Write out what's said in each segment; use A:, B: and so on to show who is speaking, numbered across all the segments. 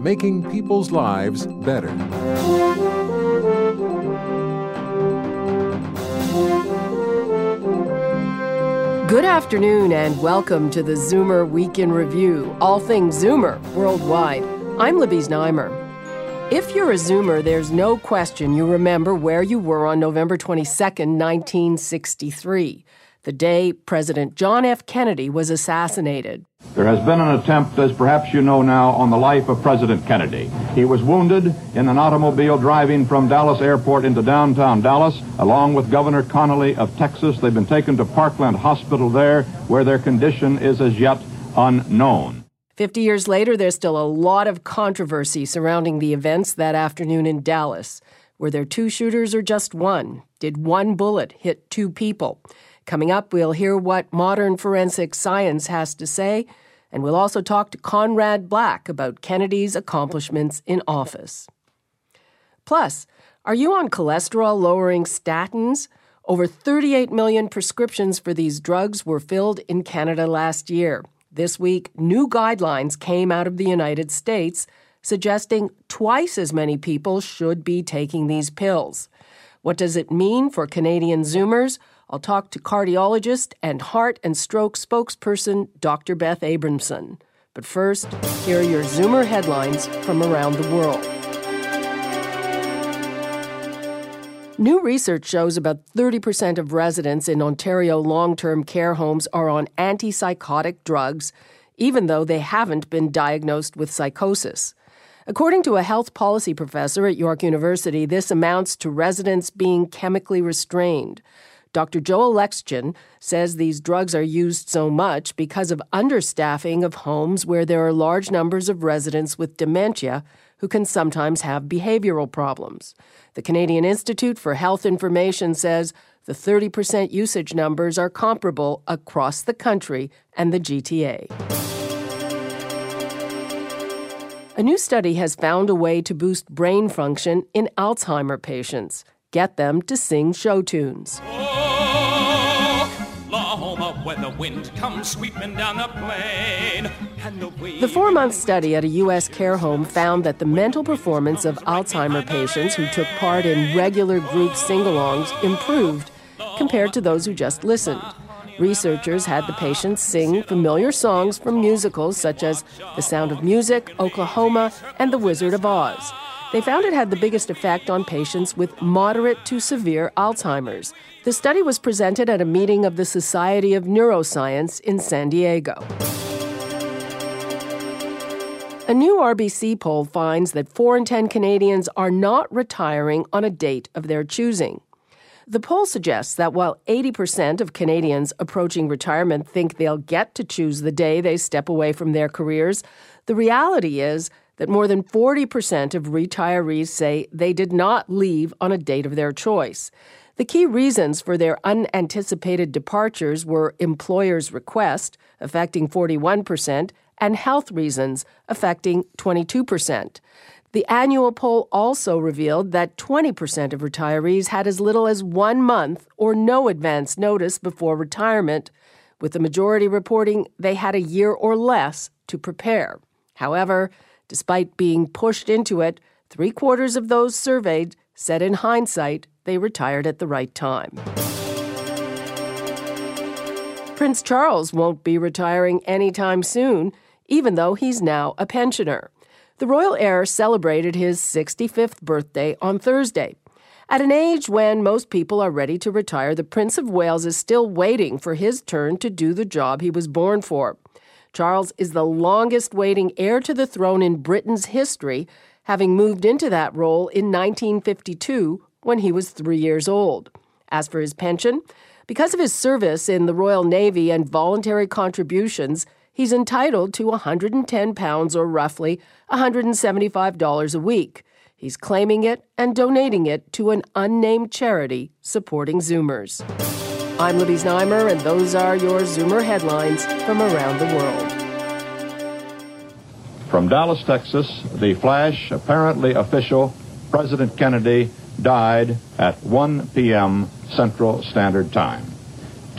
A: making people's lives better.
B: Good afternoon and welcome to the Zoomer Week in Review, all things Zoomer worldwide. I'm Libby Znaimer. If you're a Zoomer, there's no question you remember where you were on November 22nd, 1963, the day President John F. Kennedy was assassinated.
C: There has been an attempt, as perhaps you know now, on the life of President Kennedy. He was wounded in an automobile driving from Dallas Airport into downtown Dallas, along with Governor Connally of Texas. They've been taken to Parkland Hospital there, where their condition is as yet unknown.
B: 50 years later, there's still a lot of controversy surrounding the events that afternoon in Dallas. Were there two shooters or just one? Did one bullet hit two people? Coming up, we'll hear what modern forensic science has to say, and we'll also talk to Conrad Black about Kennedy's accomplishments in office. Plus, are you on cholesterol lowering statins? Over 38 million prescriptions for these drugs were filled in Canada last year. This week, new guidelines came out of the United States suggesting twice as many people should be taking these pills. What does it mean for Canadian Zoomers? I'll talk to cardiologist and heart and stroke spokesperson Dr. Beth Abramson. But first, here are your Zoomer headlines from around the world. New research shows about 30% of residents in Ontario long term care homes are on antipsychotic drugs, even though they haven't been diagnosed with psychosis. According to a health policy professor at York University, this amounts to residents being chemically restrained. Dr. Joel Lexchin says these drugs are used so much because of understaffing of homes where there are large numbers of residents with dementia who can sometimes have behavioral problems. The Canadian Institute for Health Information says the 30% usage numbers are comparable across the country and the GTA. A new study has found a way to boost brain function in Alzheimer patients. Get them to sing show tunes. The four month study at a U.S. care home found that the mental performance of Alzheimer patients who took part in regular group sing alongs improved compared to those who just listened. Researchers had the patients sing familiar songs from musicals such as The Sound of Music, Oklahoma, and The Wizard of Oz. They found it had the biggest effect on patients with moderate to severe Alzheimer's. The study was presented at a meeting of the Society of Neuroscience in San Diego. A new RBC poll finds that 4 in 10 Canadians are not retiring on a date of their choosing. The poll suggests that while 80% of Canadians approaching retirement think they'll get to choose the day they step away from their careers, the reality is that more than 40% of retirees say they did not leave on a date of their choice. The key reasons for their unanticipated departures were employer's request, affecting 41%, and health reasons, affecting 22%. The annual poll also revealed that 20% of retirees had as little as one month or no advance notice before retirement, with the majority reporting they had a year or less to prepare. However, Despite being pushed into it, three quarters of those surveyed said in hindsight they retired at the right time. Prince Charles won't be retiring anytime soon, even though he's now a pensioner. The royal heir celebrated his 65th birthday on Thursday. At an age when most people are ready to retire, the Prince of Wales is still waiting for his turn to do the job he was born for. Charles is the longest waiting heir to the throne in Britain's history, having moved into that role in 1952 when he was three years old. As for his pension, because of his service in the Royal Navy and voluntary contributions, he's entitled to £110 or roughly $175 a week. He's claiming it and donating it to an unnamed charity supporting Zoomers. I'm Libby Znaimer, and those are your Zoomer headlines from around the world.
C: From Dallas, Texas, the flash, apparently official, President Kennedy died at 1 p.m. Central Standard Time,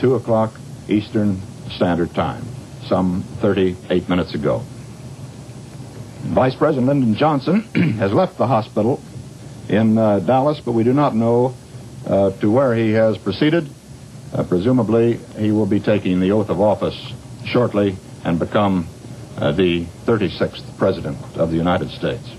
C: 2 o'clock Eastern Standard Time, some 38 minutes ago. Vice President Lyndon Johnson has left the hospital in uh, Dallas, but we do not know uh, to where he has proceeded. Uh, presumably, he will be taking the oath of office shortly and become uh, the 36th President of the United States.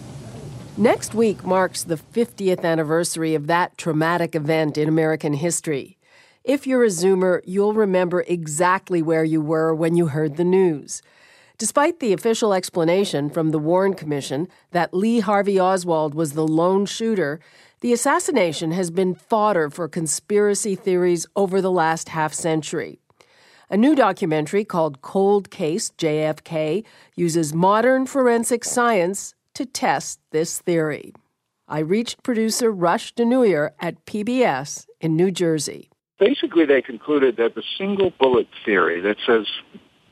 B: Next week marks the 50th anniversary of that traumatic event in American history. If you're a Zoomer, you'll remember exactly where you were when you heard the news. Despite the official explanation from the Warren Commission that Lee Harvey Oswald was the lone shooter, the assassination has been fodder for conspiracy theories over the last half century. A new documentary called Cold Case JFK uses modern forensic science to test this theory. I reached producer Rush DeNooyer at PBS in New Jersey.
D: Basically, they concluded that the single bullet theory that says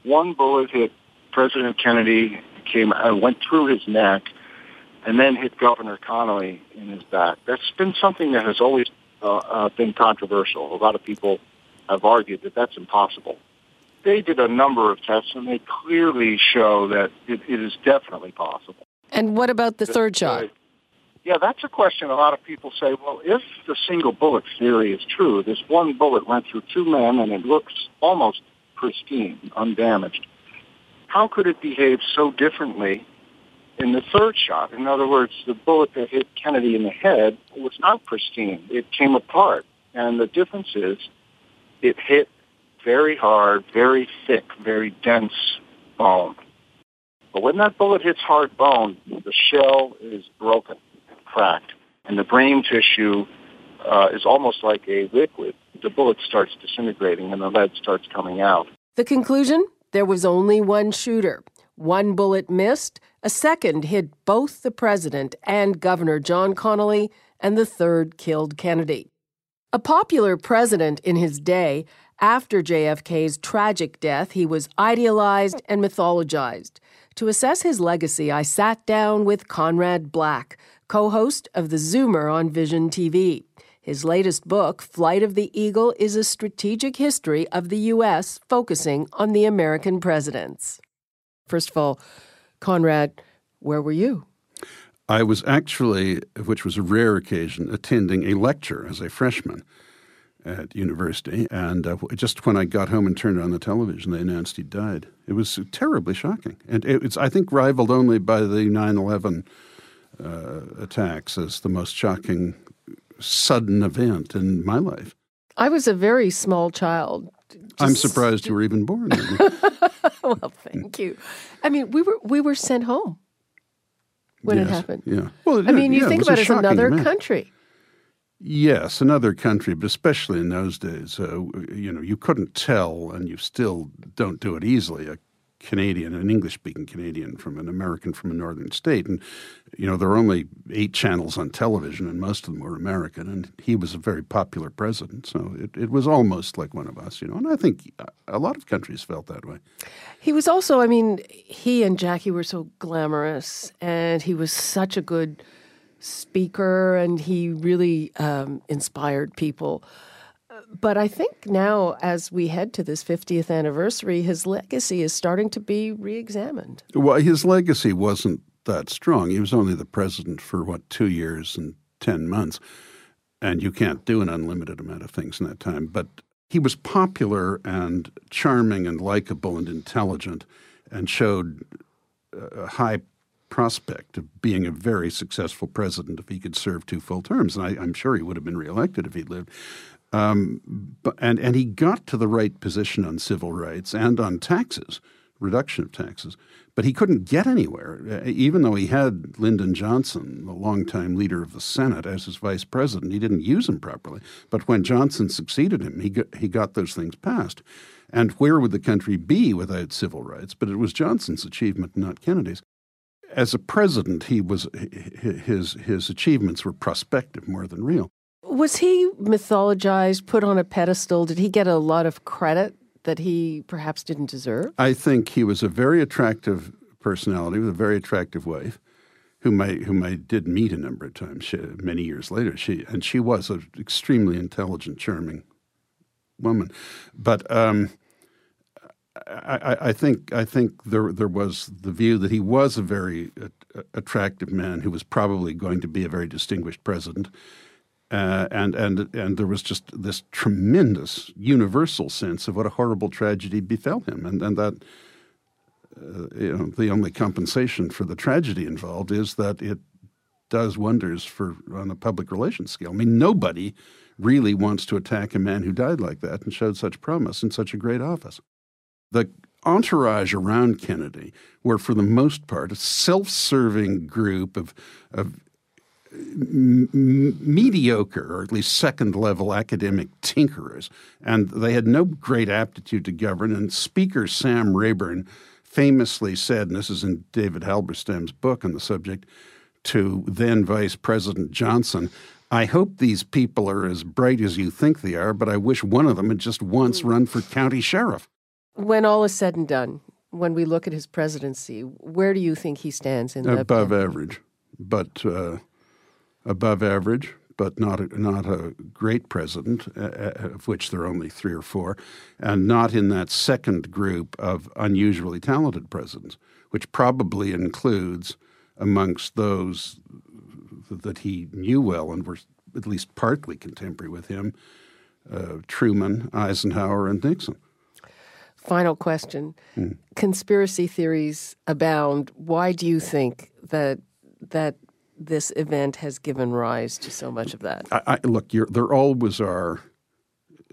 D: one bullet hit President Kennedy came uh, went through his neck and then hit Governor Connally in his back. That's been something that has always uh, uh, been controversial. A lot of people have argued that that's impossible. They did a number of tests, and they clearly show that it, it is definitely possible.
B: And what about the third shot?
D: Yeah, that's a question a lot of people say, well, if the single bullet theory is true, this one bullet went through two men and it looks almost pristine, undamaged how could it behave so differently in the third shot? In other words, the bullet that hit Kennedy in the head was not pristine. It came apart. And the difference is it hit very hard, very thick, very dense bone. But when that bullet hits hard bone, the shell is broken, cracked, and the brain tissue uh, is almost like a liquid. The bullet starts disintegrating and the lead starts coming out.
B: The conclusion? There was only one shooter. One bullet missed, a second hit both the president and Governor John Connally, and the third killed Kennedy. A popular president in his day, after JFK's tragic death, he was idealized and mythologized. To assess his legacy, I sat down with Conrad Black, co host of The Zoomer on Vision TV. His latest book, Flight of the Eagle, is a strategic history of the U.S. focusing on the American presidents. First of all, Conrad, where were you?
E: I was actually, which was a rare occasion, attending a lecture as a freshman at university. And uh, just when I got home and turned on the television, they announced he died. It was terribly shocking. And it's, I think, rivaled only by the 9 11 uh, attacks as the most shocking sudden event in my life.
B: I was a very small child.
E: Just... I'm surprised you were even born.
B: well, thank you. I mean, we were we were sent home when
E: yes,
B: it happened.
E: Yeah.
B: Well, I mean, you yeah, think it about it as another event. country.
E: Yes, another country, but especially in those days, uh, you know, you couldn't tell, and you still don't do it easily. A Canadian, an English speaking Canadian from an American from a northern state. And, you know, there are only eight channels on television, and most of them were American. And he was a very popular president. So it, it was almost like one of us, you know. And I think a lot of countries felt that way.
B: He was also, I mean, he and Jackie were so glamorous, and he was such a good speaker, and he really um, inspired people. But I think now, as we head to this 50th anniversary, his legacy is starting to be re examined.
E: Well, his legacy wasn't that strong. He was only the president for, what, two years and 10 months. And you can't do an unlimited amount of things in that time. But he was popular and charming and likable and intelligent and showed uh, a high prospect of being a very successful president if he could serve two full terms. And I, am sure he would have been reelected if he'd lived. Um, and, and he got to the right position on civil rights and on taxes, reduction of taxes, but he couldn't get anywhere, uh, even though he had Lyndon Johnson, the longtime leader of the Senate, as his vice president. He didn't use him properly. But when Johnson succeeded him, he got, he got those things passed. And where would the country be without civil rights? But it was Johnson's achievement, not Kennedy's. as a president, he was his his achievements were prospective more than real.
B: Was he mythologized, put on a pedestal? Did he get a lot of credit that he perhaps didn't deserve?
E: I think he was a very attractive personality with a very attractive wife, whom I whom I did meet a number of times she, many years later. She and she was an extremely intelligent, charming woman, but. Um, I, I, think I think there there was the view that he was a very uh, attractive man who was probably going to be a very distinguished president, uh, and and and there was just this tremendous universal sense of what a horrible tragedy befell him, and and that uh, you know the only compensation for the tragedy involved is that it does wonders for on a public relations scale. I mean, nobody really wants to attack a man who died like that and showed such promise in such a great office the entourage around Kennedy were, for the most part, a self-serving group of, of m- mediocre or at least second-level academic tinkerers, and they had no great aptitude to govern. And Speaker Sam Rayburn famously said, and this is in David Halberstam's book on the subject, to then Vice President Johnson. I hope these people are as bright as you think they are, but I wish one of them had just once run for county sheriff.
B: When all is said and done, when we look at his presidency, where do you think he stands in
E: the above average, but uh, above average, but not a, not a great president, uh, uh, of which there are only three or four, and not in that second group of unusually talented presidents, which probably includes amongst those that he knew well and were at least partly contemporary with him, uh, Truman, Eisenhower, and Nixon.
B: Final question. Mm. Conspiracy theories abound. Why do you think that that this event has given rise to so much of that?
E: I, I, look, there always are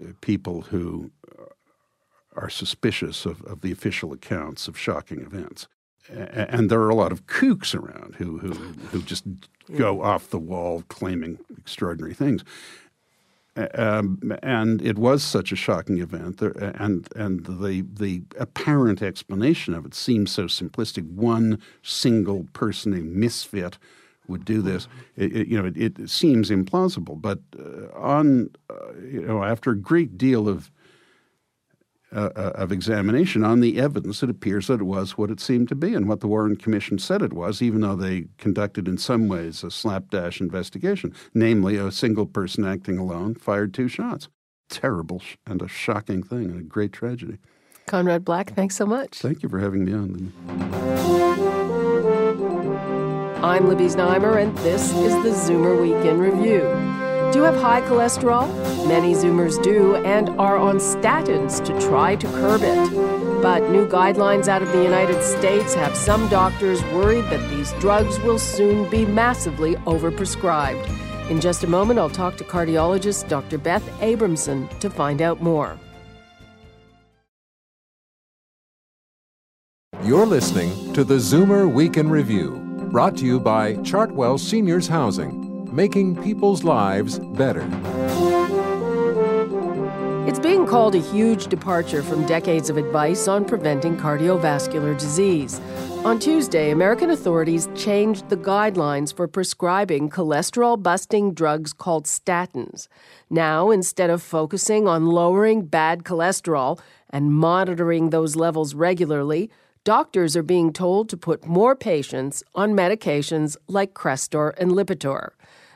E: uh, people who are suspicious of, of the official accounts of shocking events. And there are a lot of kooks around who, who, who just go off the wall claiming extraordinary things. Um, and it was such a shocking event, and and the the apparent explanation of it seems so simplistic. One single person, a misfit, would do this. It, it, you know, it, it, seems implausible. But uh, on, uh, you know, after a great deal of uh, uh, of examination on the evidence, it appears that it was what it seemed to be and what the Warren Commission said it was, even though they conducted in some ways a slapdash investigation. Namely, a single person acting alone fired two shots. Terrible and a shocking thing and a great tragedy.
B: Conrad Black, thanks so much.
E: Thank you for having me on.
B: I'm Libby Znaimer, and this is the Zoomer Week in Review. Do you have high cholesterol? Many Zoomers do and are on statins to try to curb it. But new guidelines out of the United States have some doctors worried that these drugs will soon be massively overprescribed. In just a moment, I'll talk to cardiologist Dr. Beth Abramson to find out more.
A: You're listening to the Zoomer Week in Review, brought to you by Chartwell Seniors Housing making people's lives better.
B: It's being called a huge departure from decades of advice on preventing cardiovascular disease. On Tuesday, American authorities changed the guidelines for prescribing cholesterol busting drugs called statins. Now, instead of focusing on lowering bad cholesterol and monitoring those levels regularly, doctors are being told to put more patients on medications like Crestor and Lipitor.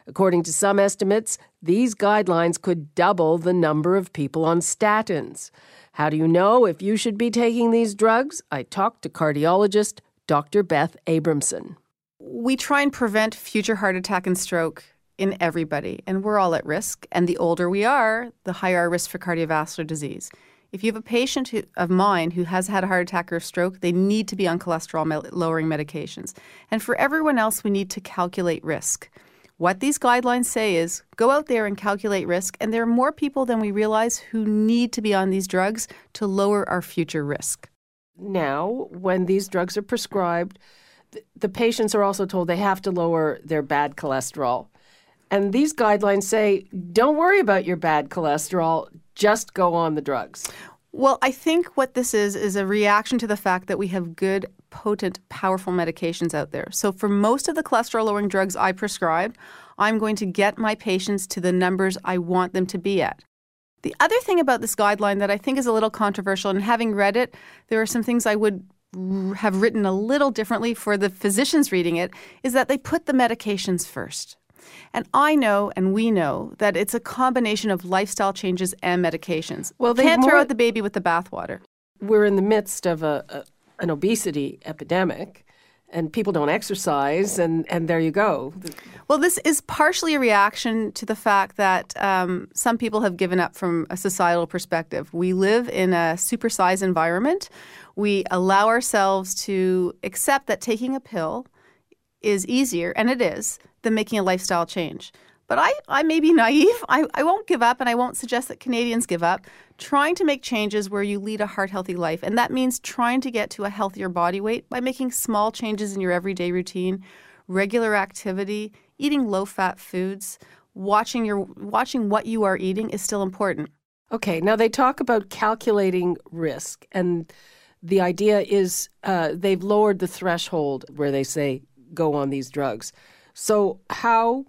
B: According to some estimates, these guidelines could double the number of people on statins. How do you know if you should be taking these drugs? I talked to cardiologist Dr. Beth Abramson.
F: We try and prevent future heart attack and stroke in everybody, and we're all at risk. And the older we are, the higher our risk for cardiovascular disease. If you have a patient who, of mine who has had a heart attack or stroke, they need to be on cholesterol lowering medications. And for everyone else, we need to calculate risk. What these guidelines say is go out there and calculate risk, and there are more people than we realize who need to be on these drugs to lower our future risk.
B: Now, when these drugs are prescribed, the patients are also told they have to lower their bad cholesterol. And these guidelines say don't worry about your bad cholesterol, just go on the drugs.
F: Well, I think what this is is a reaction to the fact that we have good potent, powerful medications out there. So, for most of the cholesterol lowering drugs I prescribe, I'm going to get my patients to the numbers I want them to be at. The other thing about this guideline that I think is a little controversial, and having read it, there are some things I would have written a little differently for the physicians reading it, is that they put the medications first. And I know and we know that it's a combination of lifestyle changes and medications.
B: Well,
F: they can't throw out the baby with the bathwater.
B: We're in the midst of a, a an obesity epidemic and people don't exercise, and, and there you go.
F: Well, this is partially a reaction to the fact that um, some people have given up from a societal perspective. We live in a supersized environment. We allow ourselves to accept that taking a pill is easier, and it is, than making a lifestyle change. But I, I may be naive. I, I won't give up, and I won't suggest that Canadians give up. Trying to make changes where you lead a heart healthy life. And that means trying to get to a healthier body weight by making small changes in your everyday routine, regular activity, eating low fat foods, watching, your, watching what you are eating is still important.
B: Okay, now they talk about calculating risk, and the idea is uh, they've lowered the threshold where they say go on these drugs. So, how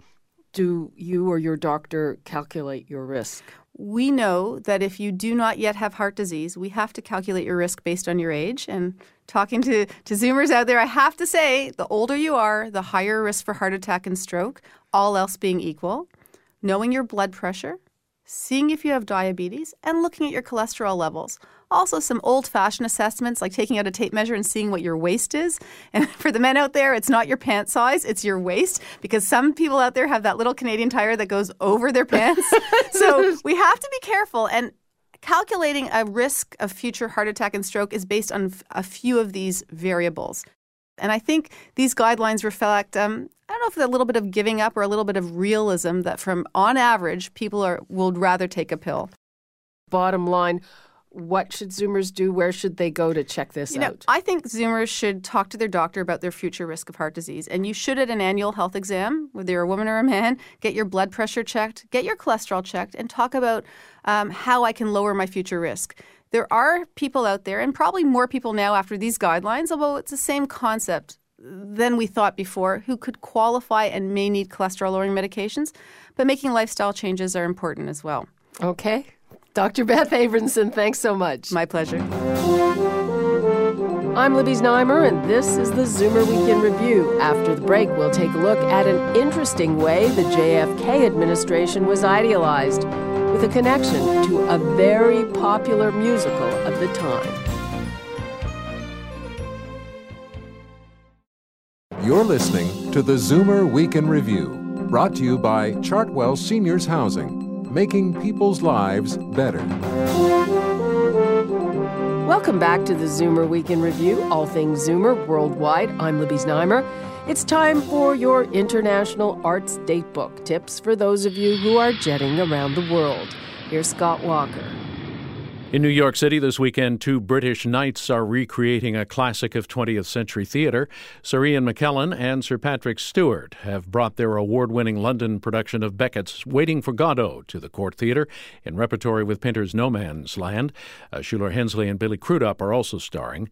B: do you or your doctor calculate your risk?
F: We know that if you do not yet have heart disease, we have to calculate your risk based on your age. And talking to, to Zoomers out there, I have to say the older you are, the higher risk for heart attack and stroke, all else being equal. Knowing your blood pressure, seeing if you have diabetes, and looking at your cholesterol levels. Also, some old fashioned assessments like taking out a tape measure and seeing what your waist is. And for the men out there, it's not your pant size, it's your waist because some people out there have that little Canadian tire that goes over their pants. so we have to be careful. And calculating a risk of future heart attack and stroke is based on a few of these variables. And I think these guidelines reflect, um, I don't know if it's a little bit of giving up or a little bit of realism that from on average, people are would rather take a pill.
B: Bottom line, what should Zoomers do? Where should they go to check this
F: you know,
B: out?
F: I think Zoomers should talk to their doctor about their future risk of heart disease. And you should, at an annual health exam, whether you're a woman or a man, get your blood pressure checked, get your cholesterol checked, and talk about um, how I can lower my future risk. There are people out there, and probably more people now after these guidelines, although it's the same concept than we thought before, who could qualify and may need cholesterol lowering medications. But making lifestyle changes are important as well.
B: Okay. Dr. Beth Abramson, thanks so much.
F: My pleasure.
B: I'm Libby Znaimer, and this is the Zoomer Week in Review. After the break, we'll take a look at an interesting way the JFK administration was idealized, with a connection to a very popular musical of the time.
A: You're listening to the Zoomer Week in Review, brought to you by Chartwell Seniors Housing making people's lives better.
B: Welcome back to the Zoomer Week in Review, all things Zoomer worldwide. I'm Libby Znaimer. It's time for your International Arts Datebook tips for those of you who are jetting around the world. Here's Scott Walker.
G: In New York City this weekend, two British knights are recreating a classic of 20th century theater. Sir Ian McKellen and Sir Patrick Stewart have brought their award winning London production of Beckett's Waiting for Godot to the Cort Theatre in repertory with Pinter's No Man's Land. Uh, Shuler Hensley and Billy Crudup are also starring.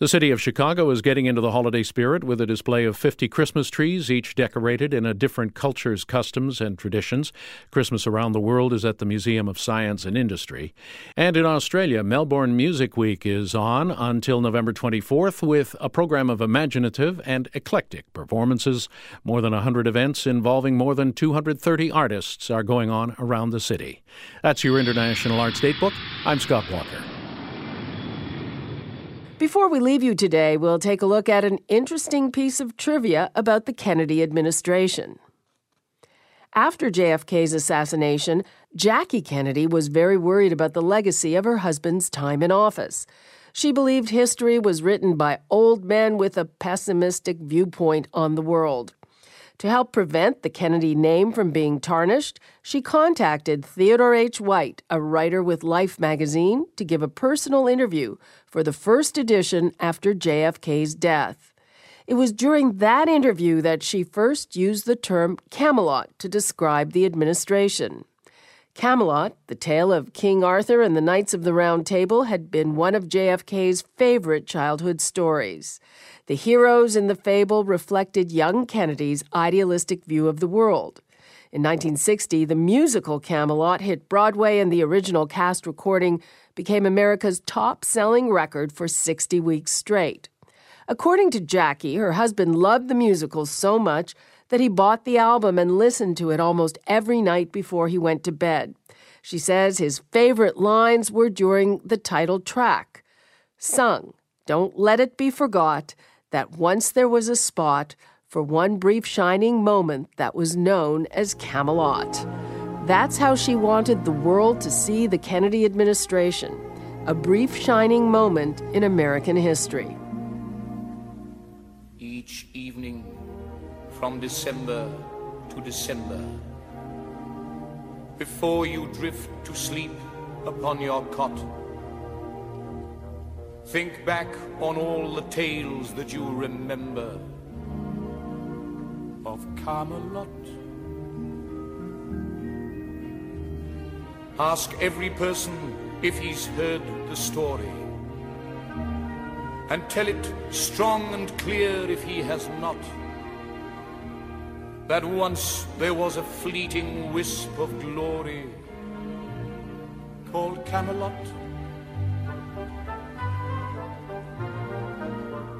G: The city of Chicago is getting into the holiday spirit with a display of 50 Christmas trees, each decorated in a different culture's customs and traditions. Christmas around the world is at the Museum of Science and Industry. And in Australia, Melbourne Music Week is on until November 24th with a program of imaginative and eclectic performances. More than 100 events involving more than 230 artists are going on around the city. That's your International Arts Datebook. I'm Scott Walker.
B: Before we leave you today, we'll take a look at an interesting piece of trivia about the Kennedy administration. After JFK's assassination, Jackie Kennedy was very worried about the legacy of her husband's time in office. She believed history was written by old men with a pessimistic viewpoint on the world. To help prevent the Kennedy name from being tarnished, she contacted Theodore H. White, a writer with Life magazine, to give a personal interview for the first edition after JFK's death. It was during that interview that she first used the term Camelot to describe the administration. Camelot, the tale of King Arthur and the Knights of the Round Table, had been one of JFK's favorite childhood stories. The heroes in the fable reflected young Kennedy's idealistic view of the world. In 1960, the musical Camelot hit Broadway, and the original cast recording became America's top selling record for 60 weeks straight. According to Jackie, her husband loved the musical so much that he bought the album and listened to it almost every night before he went to bed. She says his favorite lines were during the title track Sung, don't let it be forgot that once there was a spot for one brief shining moment that was known as Camelot. That's how she wanted the world to see the Kennedy administration a brief shining moment in American history.
H: Each evening, from December to December, before you drift to sleep upon your cot, think back on all the tales that you remember of Camelot. Ask every person if he's heard the story. And tell it strong and clear if he has not. That once there was a fleeting wisp of glory called Camelot.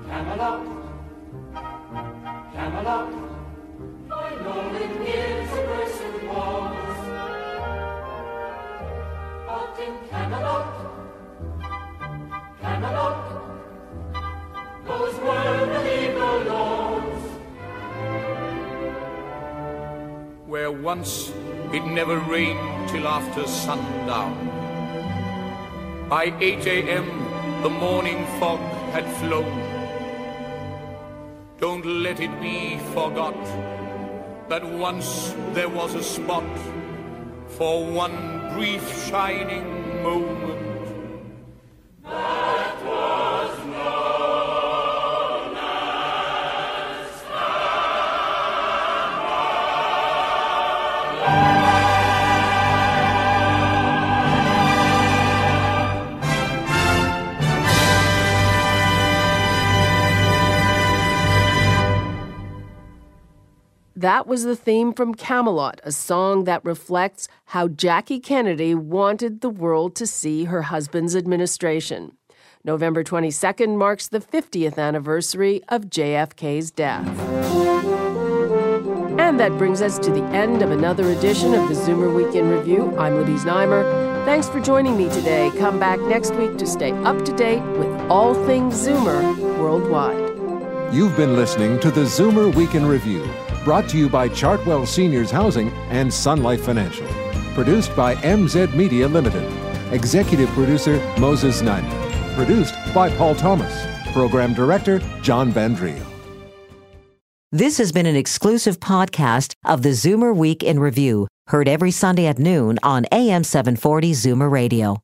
H: Camelot, Camelot, I know once it never rained till after sundown. By 8 a.m., the morning fog had flown. Don't let it be forgot that once there was a spot for one brief shining moment.
B: That was the theme from Camelot, a song that reflects how Jackie Kennedy wanted the world to see her husband's administration. November 22nd marks the 50th anniversary of JFK's death. And that brings us to the end of another edition of the Zoomer Week in Review. I'm Libby Znaimer. Thanks for joining me today. Come back next week to stay up to date with all things Zoomer worldwide.
A: You've been listening to the Zoomer Week in Review, brought to you by Chartwell Seniors Housing and Sun Life Financial. Produced by MZ Media Limited. Executive producer Moses Znaimer. Produced by Paul Thomas. Program director John Van Driel.
I: This has been an exclusive podcast of the Zoomer Week in Review, heard every Sunday at noon on AM 740 Zoomer Radio.